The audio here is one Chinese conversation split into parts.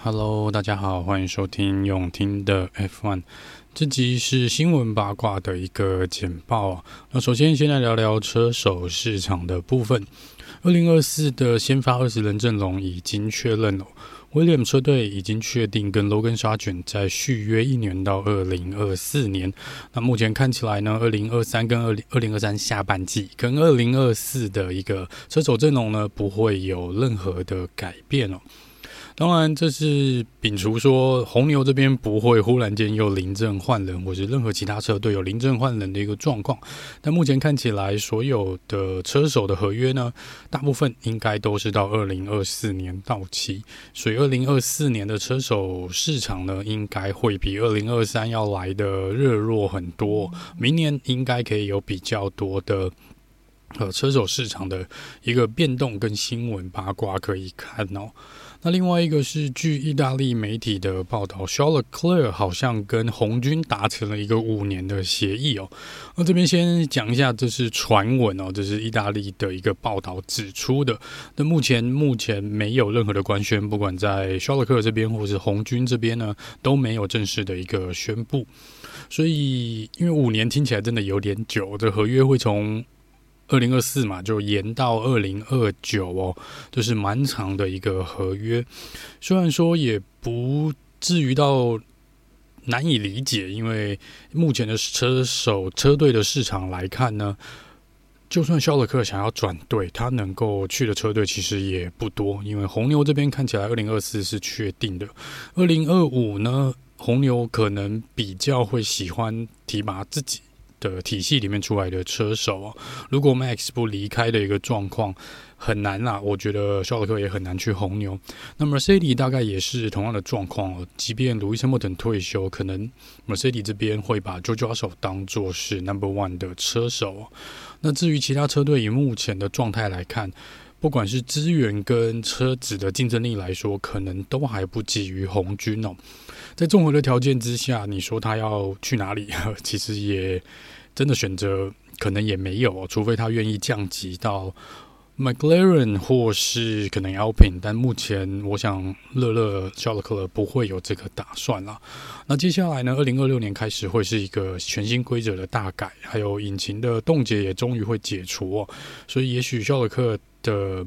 Hello，大家好，欢迎收听永听的 F1。这集是新闻八卦的一个简报啊。那首先先来聊聊车手市场的部分。二零二四的先发二十人阵容已经确认了，威廉车队已经确定跟 Logan Sargeant 在续约一年到二零二四年。那目前看起来呢，二零二三跟二零二零二三下半季跟二零二四的一个车手阵容呢，不会有任何的改变哦。当然，这是摒除说红牛这边不会忽然间又临阵换人，或是任何其他车队有临阵换人的一个状况。但目前看起来，所有的车手的合约呢，大部分应该都是到二零二四年到期，所以二零二四年的车手市场呢，应该会比二零二三要来的热络很多。明年应该可以有比较多的呃车手市场的一个变动跟新闻八卦可以看哦。那另外一个是，据意大利媒体的报道，Charles Leclerc 好像跟红军达成了一个五年的协议哦。那这边先讲一下，这是传闻哦，这是意大利的一个报道指出的。那目前目前没有任何的官宣，不管在 Charles Leclerc 这边或是红军这边呢，都没有正式的一个宣布。所以，因为五年听起来真的有点久，这合约会从。二零二四嘛，就延到二零二九哦，就是蛮长的一个合约。虽然说也不至于到难以理解，因为目前的车手车队的市场来看呢，就算肖勒克想要转队，他能够去的车队其实也不多。因为红牛这边看起来二零二四是确定的，二零二五呢，红牛可能比较会喜欢提拔自己。的体系里面出来的车手啊，如果 Max 不离开的一个状况很难啦，我觉得肖尔克也很难去红牛。那么 Mercedes 大概也是同样的状况哦，即便 Lewis Hamilton 退休，可能 Mercedes 这边会把 Jojo 阿手当做是 Number One 的车手。那至于其他车队，以目前的状态来看，不管是资源跟车子的竞争力来说，可能都还不及于红军哦。在综合的条件之下，你说他要去哪里？其实也真的选择可能也没有，哦除非他愿意降级到 McLaren 或是可能 Alpine。但目前我想，乐乐肖勒克不会有这个打算了。那接下来呢？二零二六年开始会是一个全新规则的大改，还有引擎的冻结也终于会解除哦。所以也许肖勒克的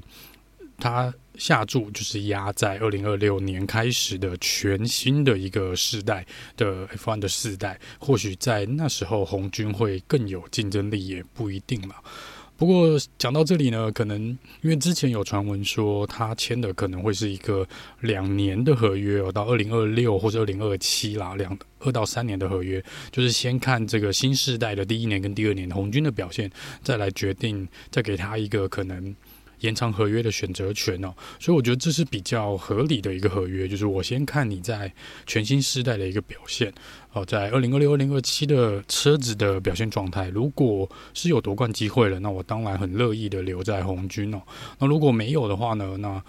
他。下注就是压在二零二六年开始的全新的一个世代的 F1 的世代，或许在那时候红军会更有竞争力，也不一定嘛。不过讲到这里呢，可能因为之前有传闻说他签的可能会是一个两年的合约哦，到二零二六或者二零二七啦，两二到三年的合约，就是先看这个新世代的第一年跟第二年红军的表现，再来决定，再给他一个可能。延长合约的选择权哦，所以我觉得这是比较合理的一个合约，就是我先看你在全新时代的一个表现哦，在二零二六、二零二七的车子的表现状态，如果是有夺冠机会了，那我当然很乐意的留在红军哦。那如果没有的话呢，那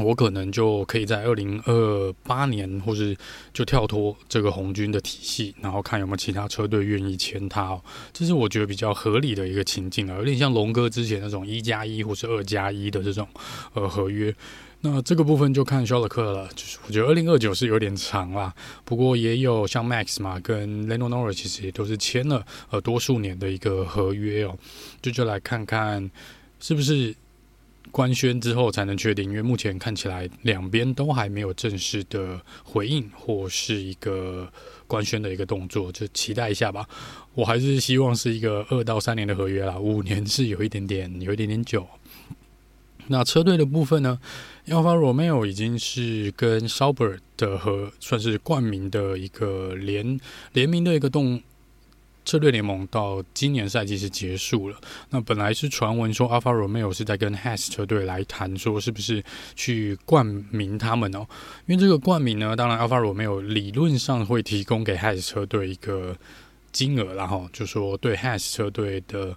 我可能就可以在二零二八年，或是就跳脱这个红军的体系，然后看有没有其他车队愿意签他哦。这是我觉得比较合理的一个情境啊，有点像龙哥之前那种一加一或是二加一的这种呃合约。那这个部分就看肖勒克了，就是我觉得二零二九是有点长啦，不过也有像 Max 嘛跟 Leno Nori 其实也都是签了呃多数年的一个合约哦，就就来看看是不是。官宣之后才能确定，因为目前看起来两边都还没有正式的回应或是一个官宣的一个动作，就期待一下吧。我还是希望是一个二到三年的合约啦，五年是有一点点有一点点久。那车队的部分呢，Alfa Romeo 已经是跟肖伯的和算是冠名的一个联联名的一个动。车队联盟到今年赛季是结束了。那本来是传闻说，Alfa Romeo 是在跟 HAS 车队来谈，说是不是去冠名他们哦？因为这个冠名呢，当然 Alfa Romeo 理论上会提供给 HAS 车队一个金额，然后就说对 HAS 车队的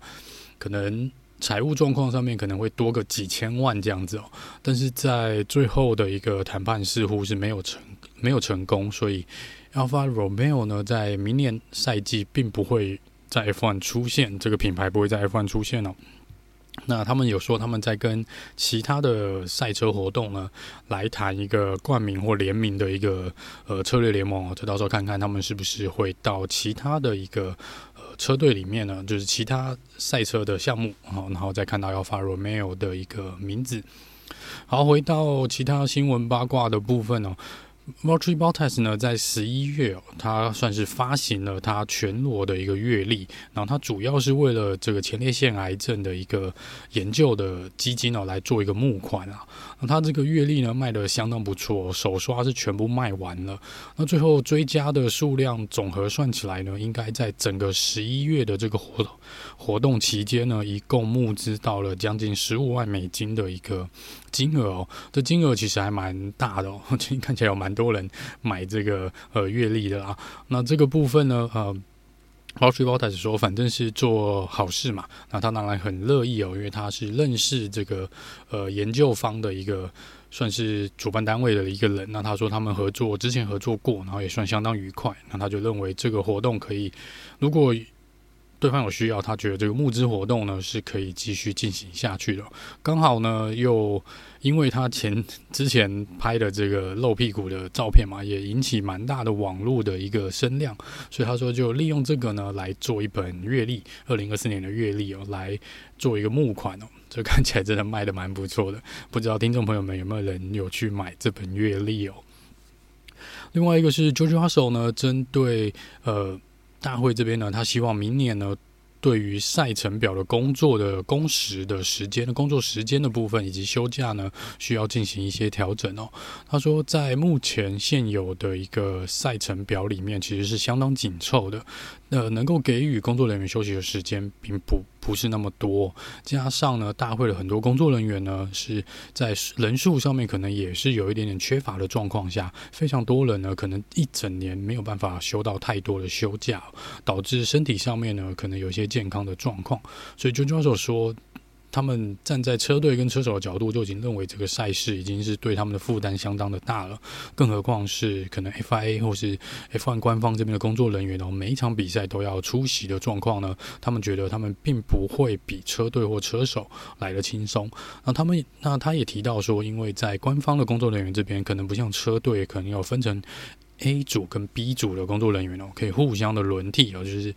可能财务状况上面可能会多个几千万这样子哦。但是在最后的一个谈判似乎是没有成没有成功，所以。Alfa Romeo 呢，在明年赛季并不会在 F1 出现，这个品牌不会在 F1 出现哦。那他们有说他们在跟其他的赛车活动呢，来谈一个冠名或联名的一个呃车队联盟。就到时候看看他们是不是会到其他的一个呃车队里面呢，就是其他赛车的项目，好然后再看到 Alfa Romeo 的一个名字。好，回到其他新闻八卦的部分哦。M o r t r y b o t t a s 呢，在十一月哦，他算是发行了他全裸的一个月历，然后他主要是为了这个前列腺癌症的一个研究的基金哦，来做一个募款啊。那他这个月历呢，卖的相当不错，首刷是全部卖完了。那最后追加的数量总和算起来呢，应该在整个十一月的这个活动活动期间呢，一共募资到了将近十五万美金的一个金额哦。这金额其实还蛮大的哦，看起来有蛮。多人买这个呃月历的啊，那这个部分呢，呃，Valtteri Bottas 说，反正是做好事嘛，那他当然很乐意哦，因为他是认识这个呃研究方的一个算是主办单位的一个人，那他说他们合作之前合作过，然后也算相当愉快，那他就认为这个活动可以，如果对方有需要，他觉得这个募资活动呢是可以继续进行下去的，刚好呢又。因为他前之前拍的这个露屁股的照片嘛，也引起蛮大的网络的一个声量，所以他说就利用这个呢来做一本月历，二零二四年的月历哦，来做一个募款哦，这看起来真的卖得蛮不错的，不知道听众朋友们有没有人有去买这本月历哦？另外一个是 George Russell 呢，针对呃大会这边呢，他希望明年呢。对于赛程表的工作的工时的时间的工作时间的部分以及休假呢，需要进行一些调整哦。他说，在目前现有的一个赛程表里面，其实是相当紧凑的。呃，能够给予工作人员休息的时间并不不是那么多，加上呢，大会的很多工作人员呢是在人数上面可能也是有一点点缺乏的状况下，非常多人呢可能一整年没有办法休到太多的休假，导致身体上面呢可能有些健康的状况，所以就教授说。他们站在车队跟车手的角度，就已经认为这个赛事已经是对他们的负担相当的大了。更何况是 可能 FIA 或是 F1 官方这边的工作人员哦，每一场比赛都要出席的状况呢，他们觉得他们并不会比车队或车手来的轻松。那他们那他也提到说，因为在官方的工作人员这边，可能不像车队，可能要分成 A 组跟 B 组的工作人员哦，可以互相的轮替哦，就是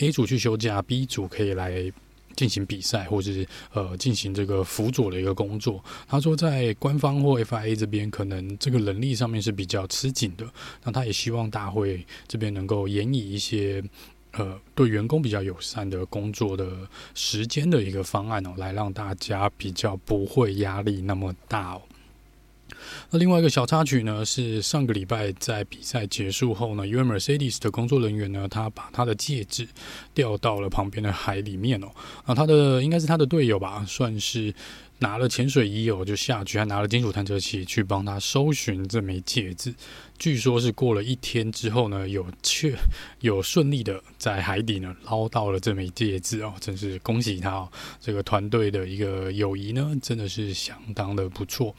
A 组去休假，B 组可以来。进行比赛，或者是呃进行这个辅佐的一个工作。他说，在官方或 FIA 这边，可能这个能力上面是比较吃紧的。那他也希望大会这边能够延以一些呃对员工比较友善的工作的时间的一个方案哦，来让大家比较不会压力那么大哦。那另外一个小插曲呢，是上个礼拜在比赛结束后呢，因为 Mercedes 的工作人员呢，他把他的戒指掉到了旁边的海里面哦。啊，他的应该是他的队友吧，算是拿了潜水衣哦，就下去，还拿了金属探测器去帮他搜寻这枚戒指。据说是过了一天之后呢，有确 有顺利的在海底呢捞到了这枚戒指哦，真是恭喜他哦！这个团队的一个友谊呢，真的是相当的不错。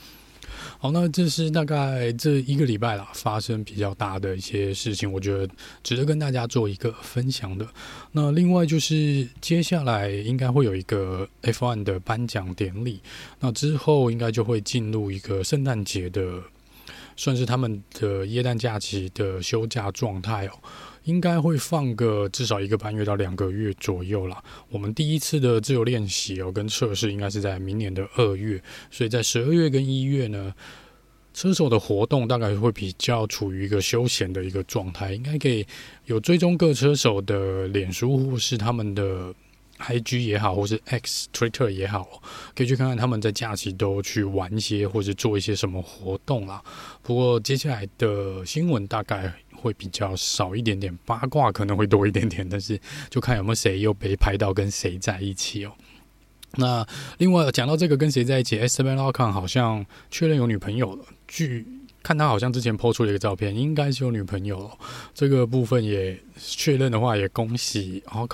好，那这是大概这一个礼拜啦，发生比较大的一些事情，我觉得值得跟大家做一个分享的。那另外就是接下来应该会有一个 F1 的颁奖典礼，那之后应该就会进入一个圣诞节的，算是他们的耶诞假期的休假状态哦。应该会放个至少一个半月到两个月左右啦。我们第一次的自由练习哦，跟测试应该是在明年的二月，所以在十二月跟一月呢，车手的活动大概会比较处于一个休闲的一个状态。应该可以有追踪各车手的脸书或是他们的 IG 也好，或是 X Twitter 也好，可以去看看他们在假期都去玩一些，或者做一些什么活动啦。不过接下来的新闻大概会比较少一点点，八卦可能会多一点点，但是 就看有没有谁又被拍到跟谁在一起哦。那另外讲到这个跟谁在一起，Esteban Ocon 好像确认有女朋友了，据。看他好像之前抛出了一个照片，应该是有女朋友。这个部分也确认的话，也恭喜好。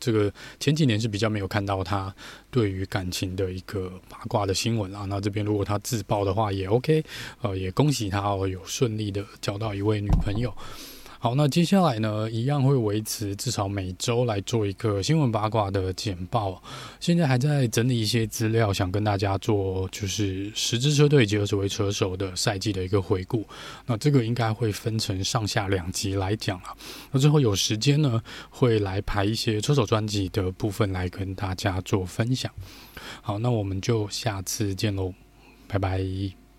这个前几年是比较没有看到他对于感情的一个八卦的新闻啊。那这边如果他自爆的话，也 OK。呃，也恭喜他哦，有顺利的交到一位女朋友。好，那接下来呢，一样会维持至少每周来做一个新闻八卦的简报。现在还在整理一些资料，想跟大家做就是十支车队及二十位车手的赛季的一个回顾。那这个应该会分成上下两集来讲啊。那最后有时间呢，会来排一些车手专辑的部分来跟大家做分享。好，那我们就下次见喽，拜拜。